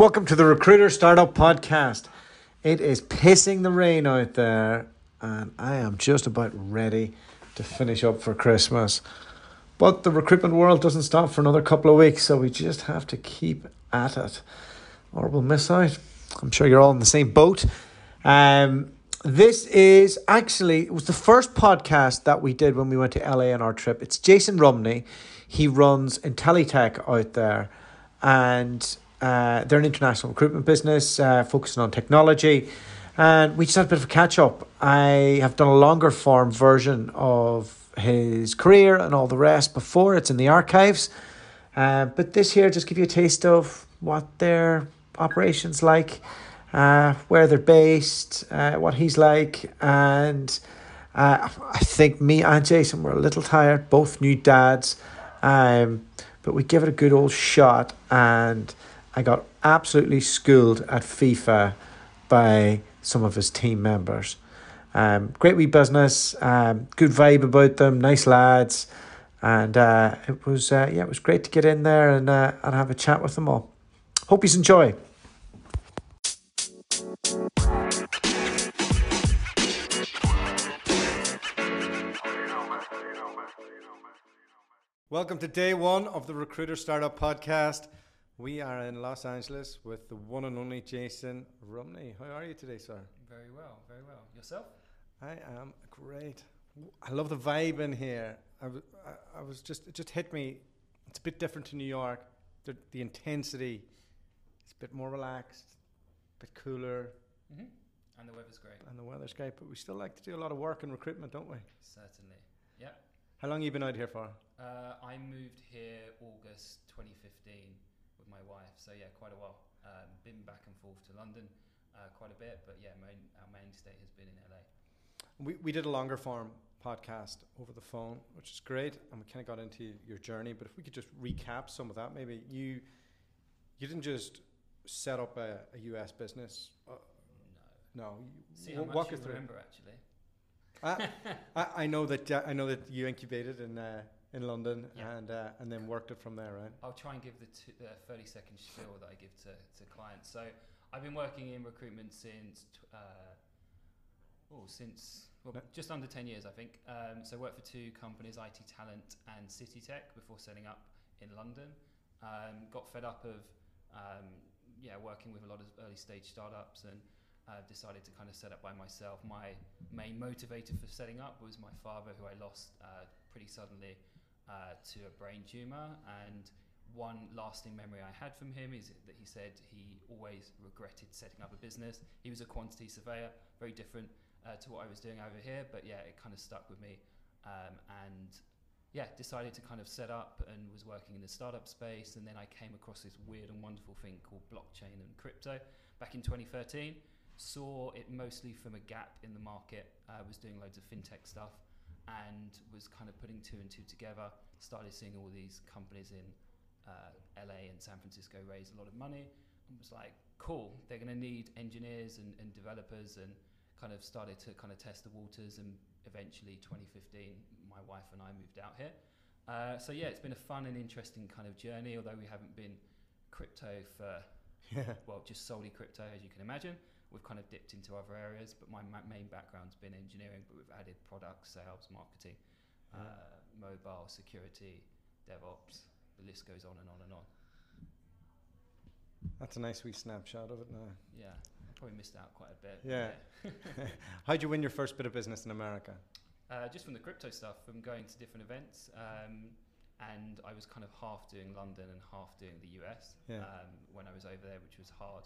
Welcome to the Recruiter Startup Podcast. It is pissing the rain out there, and I am just about ready to finish up for Christmas. But the recruitment world doesn't stop for another couple of weeks, so we just have to keep at it, or we'll miss out. I'm sure you're all in the same boat. Um, this is actually it was the first podcast that we did when we went to LA on our trip. It's Jason Romney. He runs IntelliTech out there, and uh, they're an international recruitment business uh, focusing on technology. And we just had a bit of a catch up. I have done a longer form version of his career and all the rest before. It's in the archives. Uh, but this here just give you a taste of what their operations like, uh, where they're based, uh, what he's like, and uh, I think me and Jason were a little tired, both new dads, um, but we give it a good old shot, and I got absolutely schooled at FIFA by some of his team members. Um, great wee business, um, good vibe about them, nice lads, and uh, it was uh, yeah, it was great to get in there and uh, and have a chat with them all. Hope you enjoy. Welcome to day one of the Recruiter Startup Podcast. We are in Los Angeles with the one and only Jason Rumney. How are you today, sir? Very well, very well. Yourself? I am great. I love the vibe in here. I was, I, I was just, it just hit me. It's a bit different to New York. The, the intensity is a bit more relaxed, a bit cooler, Mm-hmm. And the weather's great. and the weather's great. But we still like to do a lot of work in recruitment, don't we? Certainly. Yeah. How long have you been out here for? Uh, I moved here August 2015 with my wife, so yeah, quite a while. Um, been back and forth to London uh, quite a bit, but yeah, our main, state has been in LA. We, we did a longer form podcast over the phone, which is great, and we kind of got into your journey. But if we could just recap some of that, maybe you you didn't just set up a, a US business. Uh, No. no, you- See how much walk you us through. remember actually. I, I, I know that uh, I know that you incubated in uh, in London Yeah. and uh, and then worked it from there, right? I'll try and give the, t- the 30 second spiel that I give to, to clients. So I've been working in recruitment since, uh, oh, since well, No. just under 10 years, I think. Um, so I worked for two companies, IT Talent and City Tech, before setting up in London. Um, got fed up of um, yeah working with a lot of early stage startups and uh, decided to kind of set up by myself. My main motivator for setting up was my father, who I lost uh, pretty suddenly uh, to a brain tumor. And one lasting memory I had from him is that he said he always regretted setting up a business. He was a quantity surveyor, very different uh, to what I was doing over here, but yeah, it kind of stuck with me. Um, and yeah, decided to kind of set up and was working in the startup space. And then I came across this weird and wonderful thing called blockchain and crypto back in 2013. Saw it mostly from a gap in the market. I was doing loads of fintech stuff and was kind of putting two and two together. Started seeing all these companies in uh, LA and San Francisco raise a lot of money and was like, cool, they're going to need engineers and, and developers and kind of started to kind of test the waters and eventually 2015 my wife and I moved out here. Uh, so yeah, it's been a fun and interesting kind of journey, although we haven't been crypto for, well, just solely crypto, as you can imagine. We've kind of dipped into other areas, but my main background's been engineering, but we've added product, sales, marketing, Yeah. uh, mobile, security, DevOps. The list goes on and on and on. That's a nice wee snapshot of it now. Yeah, probably missed out quite a bit. but Yeah. How'd you win your first bit of business in America? Uh, just from the crypto stuff, from going to different events, um, and I was kind of half doing London and half doing the US Yeah. um, when I was over there, which was hard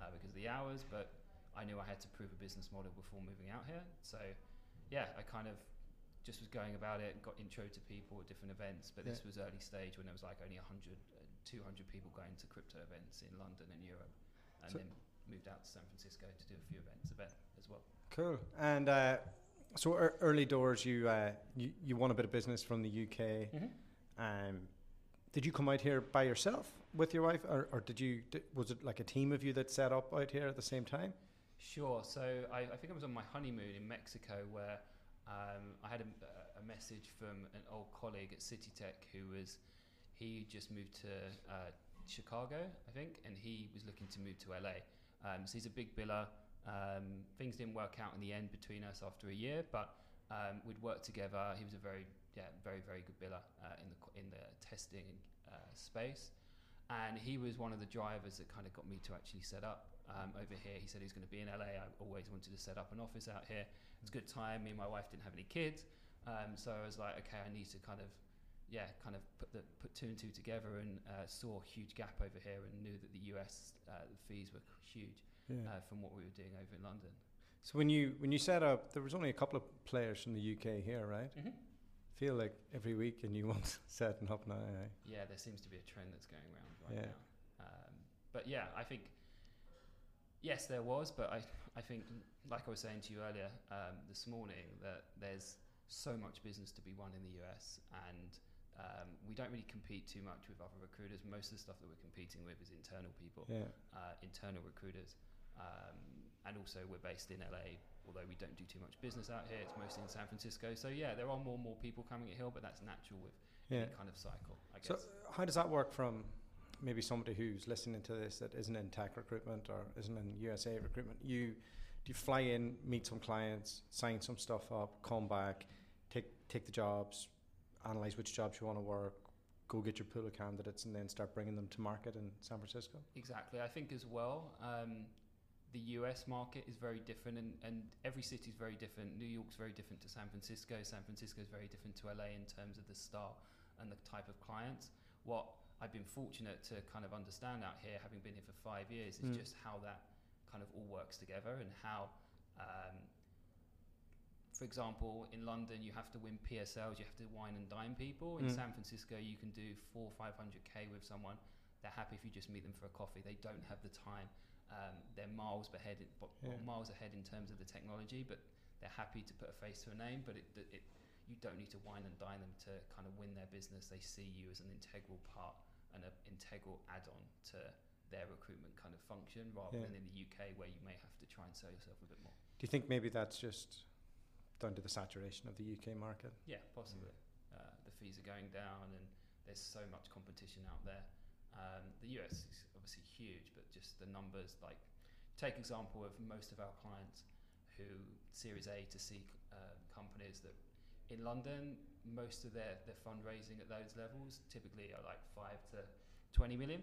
uh, because of the hours. But I knew I had to prove a business model before moving out here. So, yeah, I kind of just was going about it, got intro to people at different events. But this Yeah. was early stage when there was like only 100, uh, 200 people going to crypto events in London and Europe, and So- then moved out to San Francisco to do a few events event as well. Cool. And uh, so ear early doors, you, uh, you you won a bit of business from the UK. Um, did you come out here by yourself with your wife, or, or did you? Did, was it like a team of you that set up out here at the same time? Sure. So I, I think I was on my honeymoon in Mexico where um, I had a, a message from an old colleague at City Tech who was he just moved to uh, Chicago, I think, and he was looking to move to LA. Um, so he's a big biller. Um, things didn't work out in the end between us after a year, but um, we'd worked together. He was a very, yeah, very, very good biller uh, in the in the testing uh, space, and he was one of the drivers that kind of got me to actually set up um, over here. He said he was going to be in LA. I always wanted to set up an office out here. It was a good time. Me and my wife didn't have any kids, um, so I was like, okay, I need to kind of yeah, kind of put the put two and two together and uh, saw a huge gap over here and knew that the US uh, the fees were huge Yeah. uh, from what we were doing over in London. So when you when you set up, there was only a couple of players from the UK here, right? Mm-hmm. Feel like every week and you want setting up now. Eh? Yeah, there seems to be a trend that's going around right Yeah. now. Um, but yeah, I think yes, there was, but I I think like I was saying to you earlier um, this morning that there's so much business to be won in the US and. Um, we don't really compete too much with other recruiters. Most of the stuff that we're competing with is internal people. Yeah. uh, internal recruiters. Um, and also, we're based in LA, although we don't do too much business out here. It's mostly in San Francisco. So, yeah, there are more and more people coming at Hill, but that's natural with Yeah. any kind of cycle, I So how does that work from maybe somebody who's listening to this that isn't in tech recruitment or isn't in USA recruitment? You do you fly in, meet some clients, sign some stuff up, come back, take take the jobs, analyze which jobs you want to work, go get your pool of candidates, and then start bringing them to market in San Francisco. Exactly. I think as well, um, the US market is very different, and, and every city is very different. New York's very different to San Francisco. San Francisco is very different to LA in terms of the style and the type of clients. What I've been fortunate to kind of understand out here, having been here for five years, is Mm. just how that kind of all works together and how. Um, for example, in London, you have to win PSLs, you have to wine and dine people. In Mm. San Francisco, you can do four, five hundred k with someone. They're happy if you just meet them for a coffee. They don't have the time. Um, they're miles ahead, but Yeah. miles ahead in terms of the technology. But they're happy to put a face to a name. But it, it, you don't need to wine and dine them to kind of win their business. They see you as an integral part an integral add-on to their recruitment kind of function, rather Yeah. than in the UK where you may have to try and sell yourself a bit more. Do you think maybe that's just down to the saturation of the UK market? Yeah, possibly. Uh, the fees are going down, and there's so much competition out there. Um, the US is obviously huge, but just the numbers. Like, take example of most of our clients who Series A to C uh, companies that in London, most of their, their fundraising at those levels typically are like five to 20 million.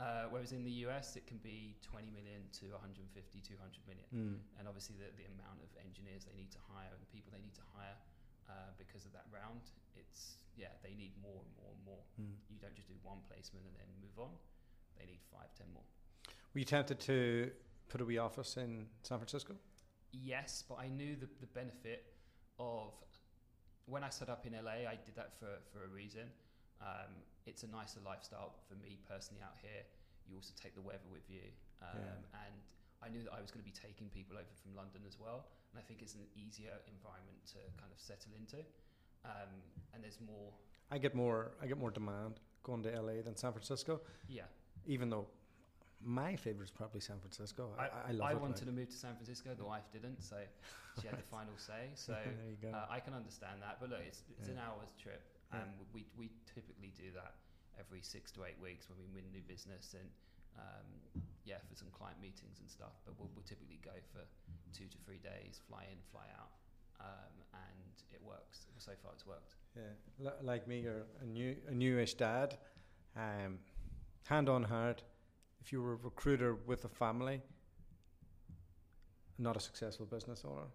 Uh, whereas in the US, it can be 20 million to 150, 200 million Mm. and obviously the, the amount of engineers they need to hire and people they need to hire uh, because of that round it's yeah they need more and more and more Mm. you don't just do one placement and then move on they need five ten more Were you tempted to put a wee office in San Francisco? yes but i knew the, the benefit of when i set up in la i did that for, for a reason um, it's a nicer lifestyle for me personally out here you also take the weather with you um, Yeah. and I knew that I was going to be taking people over from London as well, and I think it's an easier environment to kind of settle into. Um, and there's more, I get more I get more demand going to LA than San Francisco, yeah. even though my favorite is probably San Francisco. I, I love I wanted to move to San Francisco. The wife didn't, so she had the final say. So there you go. uh, I can understand that. But look, it's, it's an hour's trip, Yeah. and we we typically do that every six to eight weeks when we win new business and. Um, yeah, for some client meetings and stuff, but we'll, we'll typically go for two to three days, fly in, fly out, um, and it works. So far, it's worked. yeah, L- like me, you're a new a newish dad. Um, hand on heart, if you were a recruiter with a family, not a successful business owner,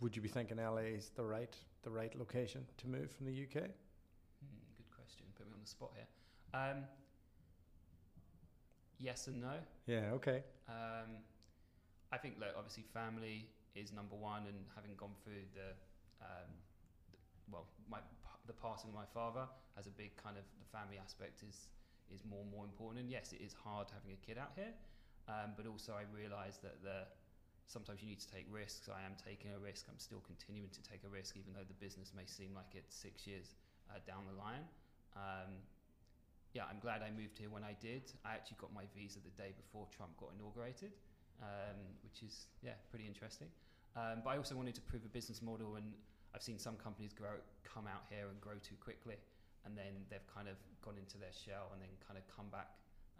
would you be thinking LA is the right the right location to move from the UK? Hmm, good question. Put me on the spot here. Um, yes and no. Yeah. Okay. Um, I think, look, obviously, family is number one, and having gone through the, um, well, my the passing of my father has a big kind of the family aspect is is more and more important. And yes, it is hard having a kid out here, um, but also I realise that the sometimes you need to take risks. I am taking a risk. I'm still continuing to take a risk, even though the business may seem like it's six years uh, down the line. Um, yeah, I'm glad I moved here when I did. I actually got my visa the day before Trump got inaugurated, um, which is yeah pretty interesting. Um, but I also wanted to prove a business model, and I've seen some companies grow, come out here and grow too quickly, and then they've kind of gone into their shell and then kind of come back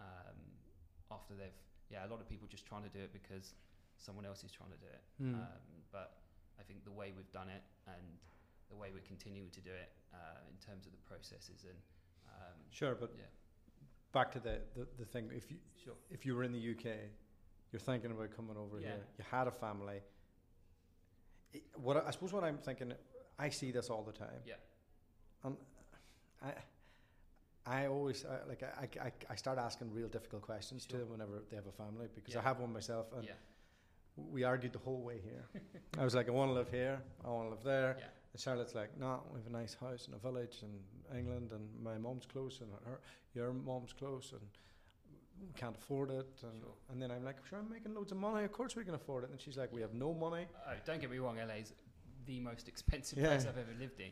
um, after they've yeah a lot of people just trying to do it because someone else is trying to do it. Mm. Um, but I think the way we've done it and the way we're continuing to do it uh, in terms of the processes and um, Sure, but yeah back to the, the, the thing. If you sure if you were in the UK, you're thinking about coming over Yeah. here. You had a family. I- What I, I suppose what I'm thinking, I see this all the time. Yeah. And I, I always I, like I, I, I start asking real difficult questions to them whenever they have a family because I have one myself and yeah we argued the whole way here. I was like, I want to live here. I want to live there. yeah And Charlotte's like, no, we have a nice house in a village in England, and my mom's close, and her, your mum's close, and we can't afford it. And, Sure. and then I'm like, sure, I'm making loads of money. Of course we can afford it. And she's like, we have no money. oh, don't get me wrong LA's the most expensive Yeah. place I've ever lived in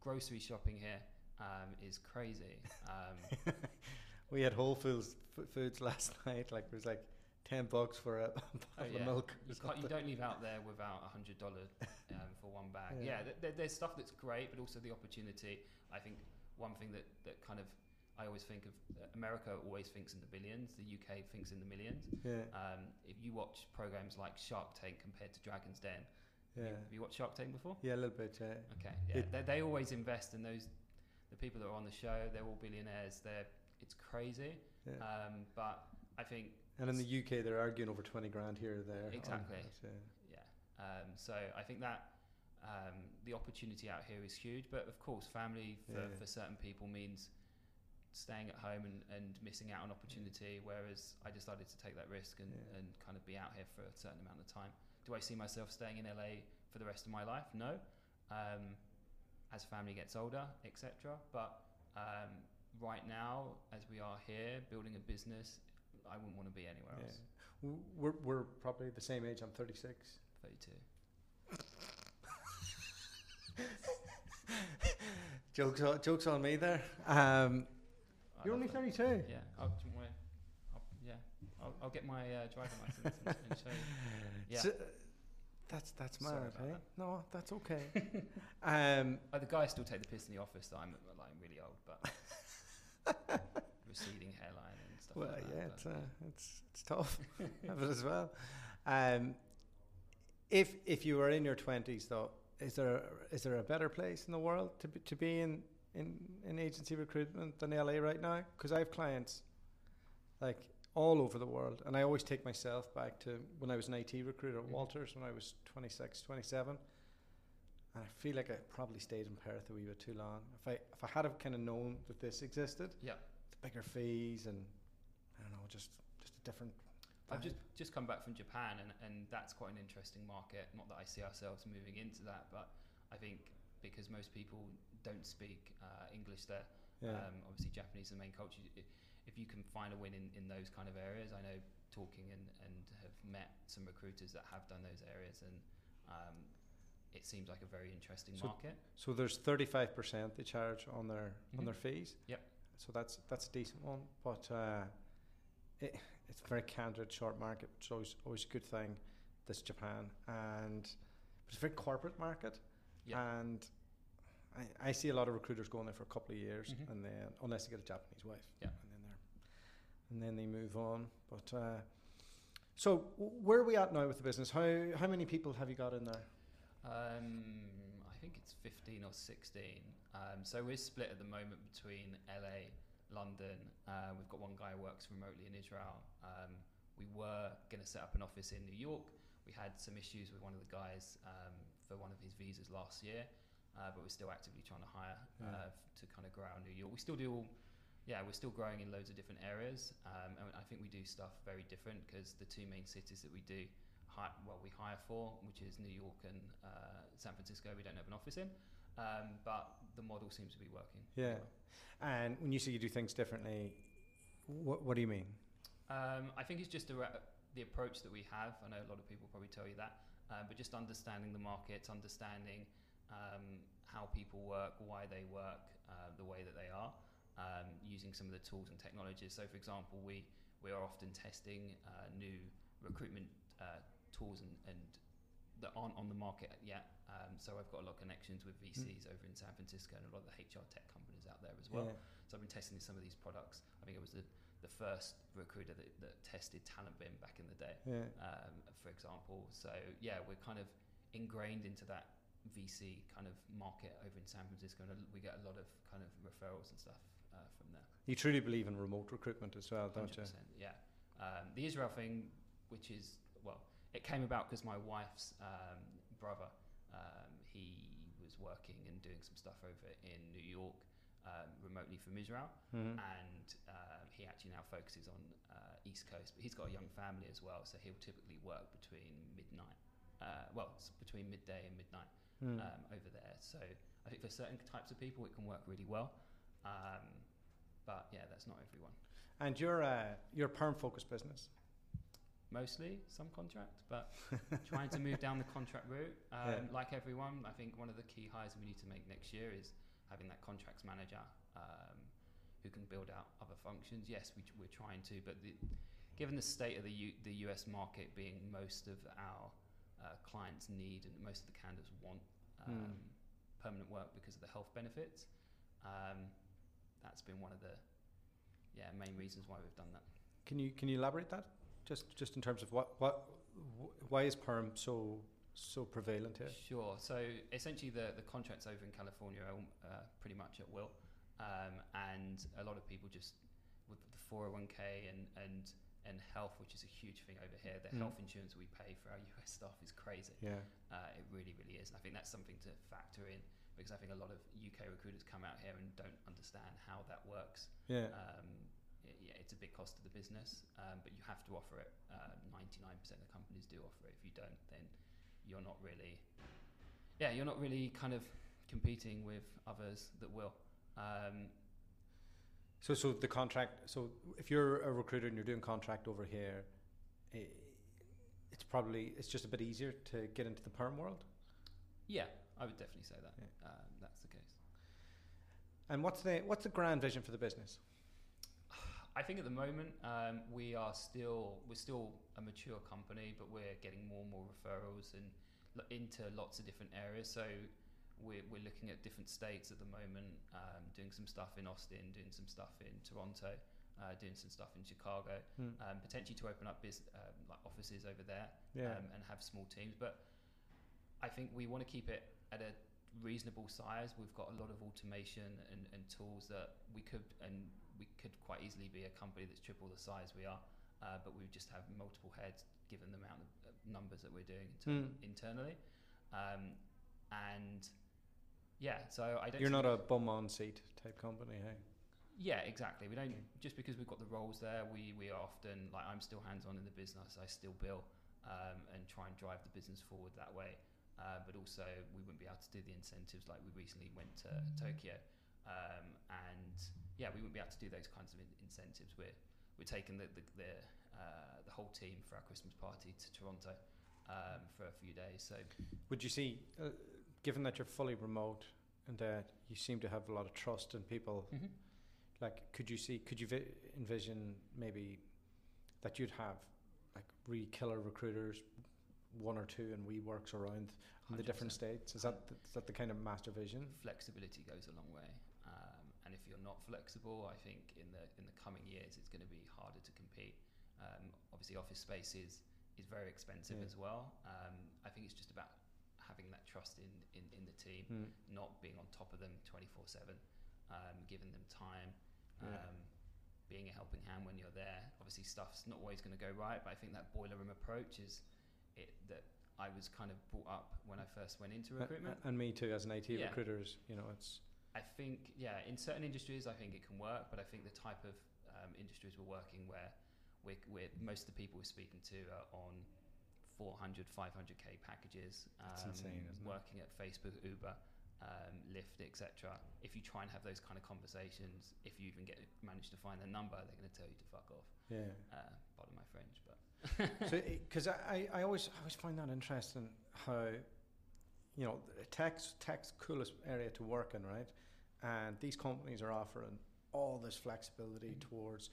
grocery shopping here um, is crazy um, We had Whole Foods f- foods last night. Like it was like ten bucks for a Oh, bottle yeah. of milk. You, you don't leave out there without a hundred dollars um, for one bag. Yeah. Yeah, th- th- there's stuff that's great, but also the opportunity. I think one thing that, that kind of I always think of uh, America always thinks in the billions. The UK thinks in the millions. Yeah, Um, if you watch programs like Shark Tank compared to Dragon's Den, yeah, have you watched Shark Tank before? yeah, a little bit. Yeah, Okay, yeah, It- they, they always invest in those. The people that are on the show, they're all billionaires. They're it's crazy, yeah. um, but I think and in the UK, they're arguing over twenty grand here or there. Exactly. that, yeah. Yeah. Um, so I think that um, the opportunity out here is huge, but of course, family for, Yeah. for certain people means staying at home and, and missing out on opportunity. Whereas I decided to take that risk and, and kind of be out here for a certain amount of time. Do I see myself staying in LA for the rest of my life? No. Um, as family gets older, etc. But um, right now, as we are here building a business, I wouldn't want to be anywhere Yeah. else. We're, we're probably the same age. I'm 36. 32. jokes, on, jokes on me there. Um, you're only 32. Yeah, I'll, do you want me- I'll, yeah, I'll, I'll get my uh, driving license and, and show you. Yeah. So, that's that's Sorry mad, about hey? that. No, that's okay. um, Oh, the guys still take the piss in the office that I'm like really old, but receding hairline and stuff well, like yeah, but- it's, uh, it's it's tough, have it as well. Um, if if you were in your 20s, though, is there is there a better place in the world to be, to be in, in in agency recruitment than LA right now? Because I have clients like all over the world, and I always take myself back to when I was an IT recruiter at Mhm. Walters when I was 26, 27. And I feel like I probably stayed in Perth a wee bit too long. If I if I had have kind of known that this existed, Yeah. the bigger fees and I don't know, just just a different. I've just just come back from Japan, and, and that's quite an interesting market. Not that I see ourselves moving into that, but I think because most people don't speak uh, English there, yeah. Um, obviously, Japanese is the main culture. I- If you can find a win in, in those kind of areas, I know talking and, and have met some recruiters that have done those areas, and um, it seems like a very interesting So- market. so there's 35 percent they charge on their on Mhm. their fees. Yep. So that's that's a decent one, but uh, it, it's a very candid short market, which is always always a good thing. This Japan and but it's a very corporate market, Yeah. and I, I see a lot of recruiters going there for a couple of years, Mhm. and then unless they get a Japanese wife, Yeah. And then they're and then they move on. But uh, so where are we at now with the business? How how many people have you got in there? Um, I think it's 15 or 16. Um, so we're split at the moment between LA, London. Uh, we've got one guy who works remotely in Israel. Um, we were going to set up an office in New York. We had some issues with one of the guys um, for one of his visas last year, uh, but we're still actively trying to hire Yeah. uh, to kind of grow out New York. We still do all, yeah, we're still growing in loads of different areas, um, and I think we do stuff very different because the two main cities that we do hi- well, we hire for, which is New York and uh, San Francisco. We don't have an office in, um, but the model seems to be working. Yeah. And when you say you do things differently, what what do you mean? Um, I think it's just a ra- the approach that we have. I know a lot of people probably tell you that, um, but just understanding the markets, understanding um, how people work, why they work uh, the way that they are, um, using some of the tools and technologies. So, for example, we we are often testing uh, new recruitment uh, tools and, and that aren't on the market yet. Um, so I've got a lot of connections with VCs over in San Francisco and a lot of the HR tech companies out there as well. Yeah. So I've been testing some of these products. I think it was the, the first recruiter that, that tested TalentBin back in the day, Yeah. um, for example. So yeah, we're kind of ingrained into that VC kind of market over in San Francisco, and we get a lot of kind of referrals and stuff uh, from there. You truly believe in remote recruitment as well, don't you? 100%, Yeah. Um, the Israel thing, which is, well, it came about because my wife's um, brother, um, he was working and doing some stuff over in New York um, remotely from Israel. Mhm. And um, he actually now focuses on uh, East Coast, but he's got a young family as well, so he'll typically work between midnight, uh, well, between midday and midnight Mm. um, over there. So I think for certain types of people, it can work really well. Um, but yeah, that's not everyone. And you're a you're a perm focused business. Mostly some contract, but trying to move down the contract route. Um, Yeah. Like everyone, I think one of the key hires we need to make next year is having that contracts manager um, who can build out other functions. Yes, we, we're trying to, but the, given the state of the, U, the US market being most of our uh, clients need and most of the candidates want um, Hmm. permanent work because of the health benefits, um, that's been one of the yeah main reasons why we've done that. Can you can you elaborate that? Just just in terms of what what why is perm so so prevalent here? Sure. So essentially, the, the contracts over in California are uh, pretty much at will, um, and a lot of people just with the 401k and and and health, which is a huge thing over here. The Mm. health insurance we pay for our US staff is crazy. Yeah. Uh, it really, really is, and I think that's something to factor in because I think a lot of UK recruiters come out here and don't understand how that works. Yeah. Um, yeah, it's a big cost to the business, um, but you have to offer it. Uh, 99% of companies do offer it. If you don't, then you're not really, yeah, you're not really kind of competing with others that will. Um, So so the contract. So if you're a recruiter and you're doing contract over here, eh, it's probably it's just a bit easier to get into the perm world. yeah, I would definitely say that. Yeah. Um, that's the case. And what's the what's the grand vision for the business? I think at the moment um, we are still we're still a mature company, but we're getting more and more referrals and lo- into lots of different areas. So we're we're looking at different states at the moment, um, doing some stuff in Austin, doing some stuff in Toronto, uh, doing some stuff in Chicago, Hmm. um, potentially to open up biz, um, like offices over there Yeah. um, and have small teams. But I think we want to keep it at a reasonable size. We've got a lot of automation and, and tools that we could and we could quite easily be a company that's triple the size we are. Uh, but we just have multiple heads given the amount of numbers that we're doing inter- Hmm. internally. Um, and yeah, so I don't. You're not a bum on seat type company, hey? yeah, exactly. We don't just because we've got the roles there. We we are often like I'm still hands on in the business. I still bill um, and try and drive the business forward that way. Uh, but also we wouldn't be able to do the incentives like we recently went to Tokyo, um, and yeah, we wouldn't be able to do those kinds of in- incentives. We're we're taking the the the, uh, the whole team for our Christmas party to Toronto um, for a few days. So Would you see, uh, given that you're fully remote and that you seem to have a lot of trust in people, like could you see, could you vi- envision maybe that you'd have like really killer recruiters, one or two, and we works around in the different states? Is that the, is that the kind of master vision? flexibility goes a long way. Um, and if you're not flexible, I think in the in the coming years it's going to be harder to compete. Um, obviously, office space is is very expensive Yeah. as well. Um, I think it's just about having that trust in in, in the team, Hmm. not being on top of them 24 seven, um, giving them time. Yeah. Um, being a helping hand when you're there. Obviously, stuff's not always going to go right, but I think that boiler room approach is it that I was kind of brought up when I first went into recruitment. a- and me too, as an IT Yeah. recruiters, you know, it's I think, yeah, in certain industries, I think it can work, but I think the type of um, industries we're working where we're, we're, most of the people we're speaking to are on 400, 500k packages, um, That's insane, isn't it? working at Facebook, Uber, um, Lyft, etc. If you try and have those kind of conversations, if you even get manage to find their number, they're going to tell you to fuck off. yeah. Uh, pardon my French, but so because I, I always I always find that interesting how you know tech's tech's coolest area to work in right and these companies are offering all this flexibility Mhm. towards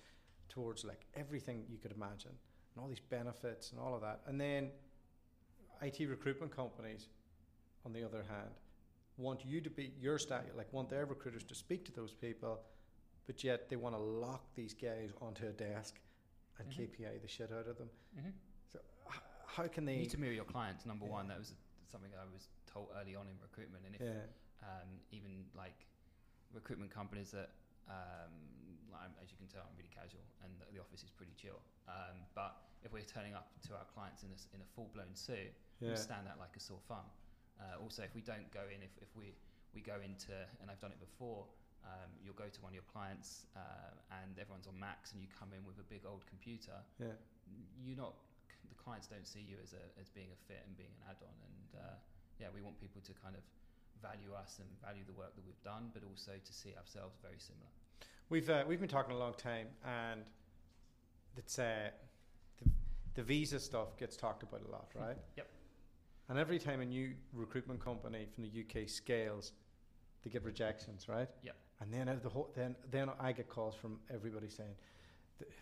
towards like everything you could imagine and all these benefits and all of that and then IT recruitment companies on the other hand want you to be your staff like want their recruiters to speak to those people but yet they want to lock these guys onto a desk and Mhm. KPI the shit out of them. Mm-hmm. So h- how can You they? need to mirror your clients. Number Yeah. one, that was something I was told early on in recruitment, and if yeah, um, even like recruitment companies that, um, like, as you can tell, I'm really casual, and the, the office is pretty chill. Um, but if we're turning up to our clients in a, in a full blown suit, yeah, we stand out like a sore thumb. Uh, also, if we don't go in, if, if we we go into, and I've done it before. Um, you'll go to one of your clients uh, and everyone's on Macs, and you come in with a big old computer. yeah. You're not. The clients don't see you as a as being a fit and being an add-on. And uh, yeah, we want people to kind of value us and value the work that we've done, but also to see ourselves very similar. We've uh, we've been talking a long time, and it's uh, the, the visa stuff gets talked about a lot, right? Yep. And every time a new recruitment company from the UK scales, they get rejections, right? Yeah. And then the whole, then then I get calls from everybody saying,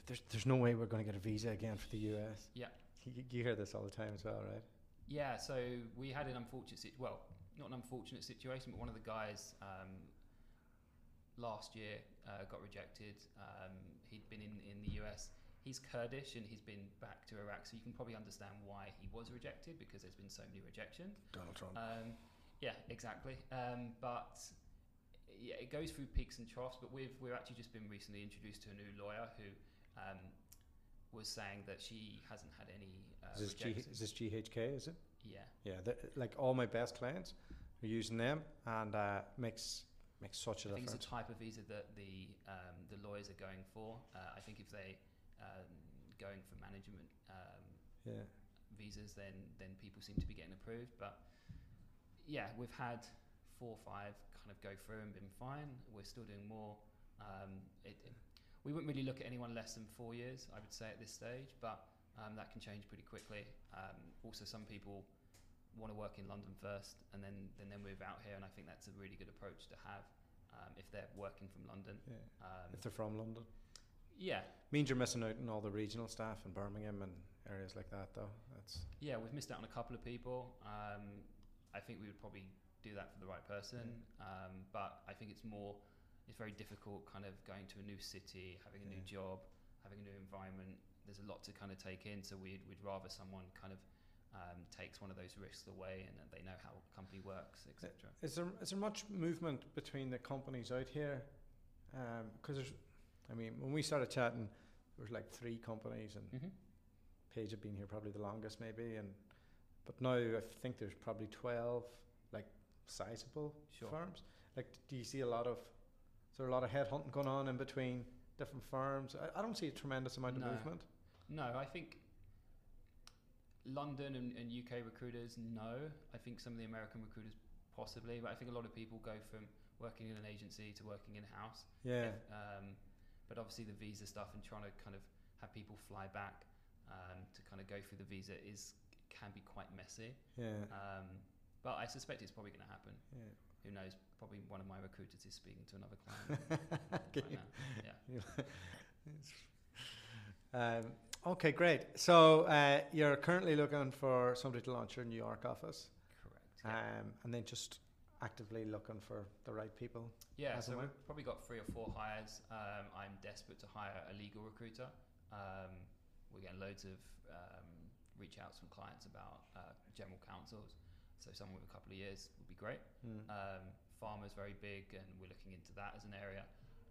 "There's there's no way we're going to get a visa again for the US." Yeah. You, you hear this all the time as well, right? Yeah, so we had an unfortunate, sit- well, not an unfortunate situation, but one of the guys um, last year uh, got rejected. Um, he'd been in, in the US. He's Kurdish and he's been back to Iraq, so you can probably understand why he was rejected because there's been so many rejections. Donald Trump. Um, yeah, exactly. Um, but yeah, it goes through peaks and troughs. But we've we've actually just been recently introduced to a new lawyer who um, was saying that she hasn't had any. Uh, is, this G, is this GHK? Is it? yeah. Yeah, the- like all my best clients are using them, and uh, makes makes such a I think it's difference. a type of visa that the um, the lawyers are going for. Uh, I think if they um, going for management um, yeah, visas, then then people seem to be getting approved. But yeah, we've had four or five kind of go through and been fine. We're still doing more. Um, it, it- we wouldn't really look at anyone less than four years, I would say, at this stage, but um, that can change pretty quickly. Um, also, some people want to work in London first and then, then they move out here, and I think that's a really good approach to have um, if they're working from London. yeah. Um, If they're from London, yeah, means you're missing out on all the regional staff in Birmingham and areas like that, though. That's Yeah, we've missed out on a couple of people. Um, I think we would probably do that for the right person, um, but I think it's more. It's very difficult, kind of going to a new city, having a new job, having a new environment. There's a lot to kind of take in, so we'd we'd rather someone kind of um, takes one of those risks away and that they know how the company works, etc. Is there is there much movement between the companies out here? Because there's, I mean, when we started chatting, there was like three companies, and Mm-hmm. Page had been here probably the longest, maybe, and but now I think there's probably twelve like sizable Sure. firms. Like, do you see a lot of? Is there a lot of headhunting going on in between different firms? I, I don't see a tremendous amount No. of movement. No, I think London and, and UK recruiters, no. I think some of the American recruiters possibly, but I think a lot of people go from working in an agency to working in house. Yeah, Um, but obviously the visa stuff and trying to kind of have people fly back um, to kind of go through the visa is can be quite messy. yeah, Um, but I suspect it's probably going to happen. yeah. Who knows? Probably one of my recruiters is speaking to another client right now. Yeah. um, okay, great. So uh, you're currently looking for somebody to launch your New York office, Correct. Yeah. um, and then just actively looking for the right people. Yeah, so we've probably got three or four hires. Um, I'm desperate to hire a legal recruiter. Um, we're getting loads of um, reach outs some clients about uh, general counsels. So someone with a couple of years would be great. Mm. Um, pharma's very big, and we're looking into that as an area.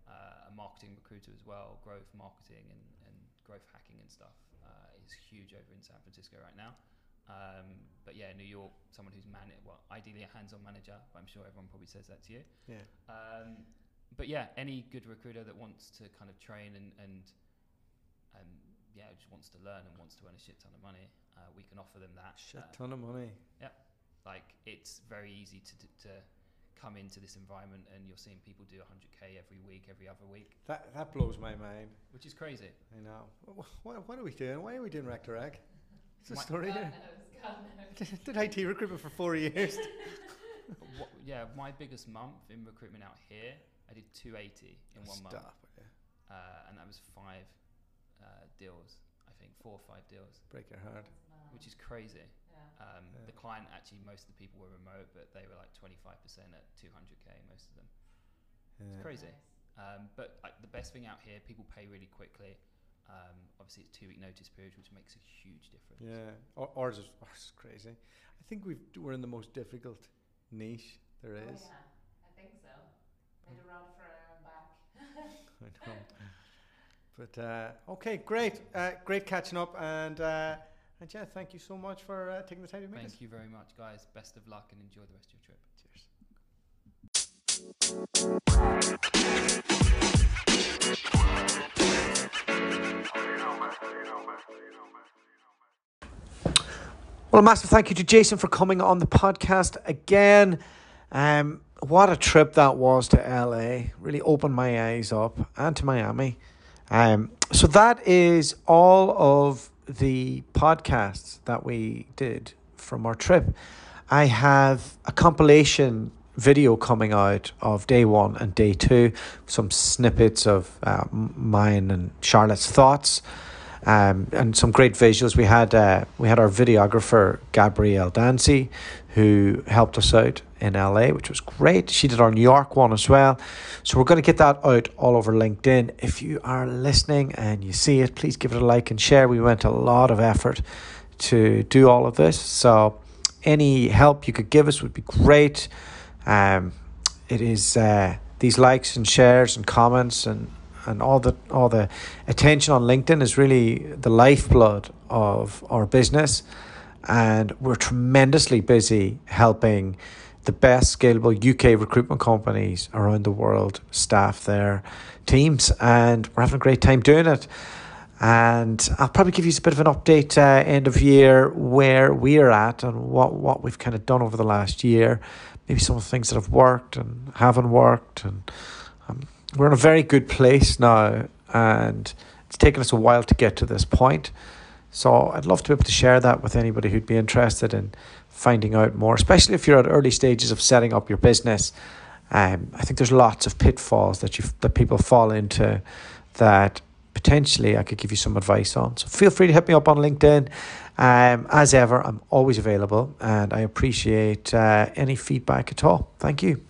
Uh, a marketing recruiter as well, growth marketing and, and growth hacking and stuff uh, is huge over in San Francisco right now. Um, but yeah, New York, someone who's man, well, ideally a hands-on manager. But I'm sure everyone probably says that to you. yeah, Um, but yeah, any good recruiter that wants to kind of train and and and yeah, just wants to learn and wants to earn a shit ton of money, uh, we can offer them that. shit Uh, ton of money. Yeah, like it's very easy to to come into this environment and you're seeing people do 100k every week, every other week, That that blows my mind. which is crazy. I know. What, what, what are we doing? Why are we doing Rec to Rec? What's the My- story God here? knows, God knows. Did IT recruitment for four years. what, yeah, my biggest month in recruitment out here, I did 280 in one month, Stop. it, Yeah. uh, and that was five uh, deals, I think four or five deals, Break your heart. Which is crazy. yeah. Um, Yeah. The client actually, most of the people were remote, but they were like 25% at 200k, most of them. Yeah. It's crazy. Nice. Um, but like, the best thing out here, people pay really quickly. Um, obviously, it's two week notice period, which makes a huge difference. Yeah, ours, is, ours is crazy. I think we've, we're in the most difficult niche there is. Oh, yeah, I think so. Made a run for our own back. I know. But uh, okay, great, uh, great catching up, and uh, and yeah, thank you so much for uh, taking the time to meet us. Thank you very much, guys. Best of luck and enjoy the rest of your trip. Cheers. Well, a massive thank you to Jason for coming on the podcast again. Um, what a trip that was to LA. Really opened my eyes up and to Miami. Um, so that is all of the podcasts that we did from our trip. I have a compilation video coming out of day one and day two, some snippets of uh, mine and Charlotte's thoughts, um, and some great visuals. We had uh, we had our videographer Gabrielle Dancy, who helped us out in LA, which was great. She did our New York one as well. So we're going to get that out all over LinkedIn. If you are listening and you see it, please give it a like and share. We went a lot of effort to do all of this. So any help you could give us would be great. Um, it is uh, these likes and shares and comments and, and all the all the attention on LinkedIn is really the lifeblood of our business, and we're tremendously busy helping the best scalable UK recruitment companies around the world staff their teams, and we're having a great time doing it. And I'll probably give you a bit of an update uh, end of year where we're at and what, what we've kind of done over the last year. Maybe some of the things that have worked and haven't worked. And um, we're in a very good place now. And it's taken us a while to get to this point. So I'd love to be able to share that with anybody who'd be interested in finding out more, especially if you're at early stages of setting up your business. Um, I think there's lots of pitfalls that you that people fall into that potentially I could give you some advice on. So feel free to hit me up on LinkedIn. Um, as ever, I'm always available and I appreciate uh, any feedback at all. Thank you.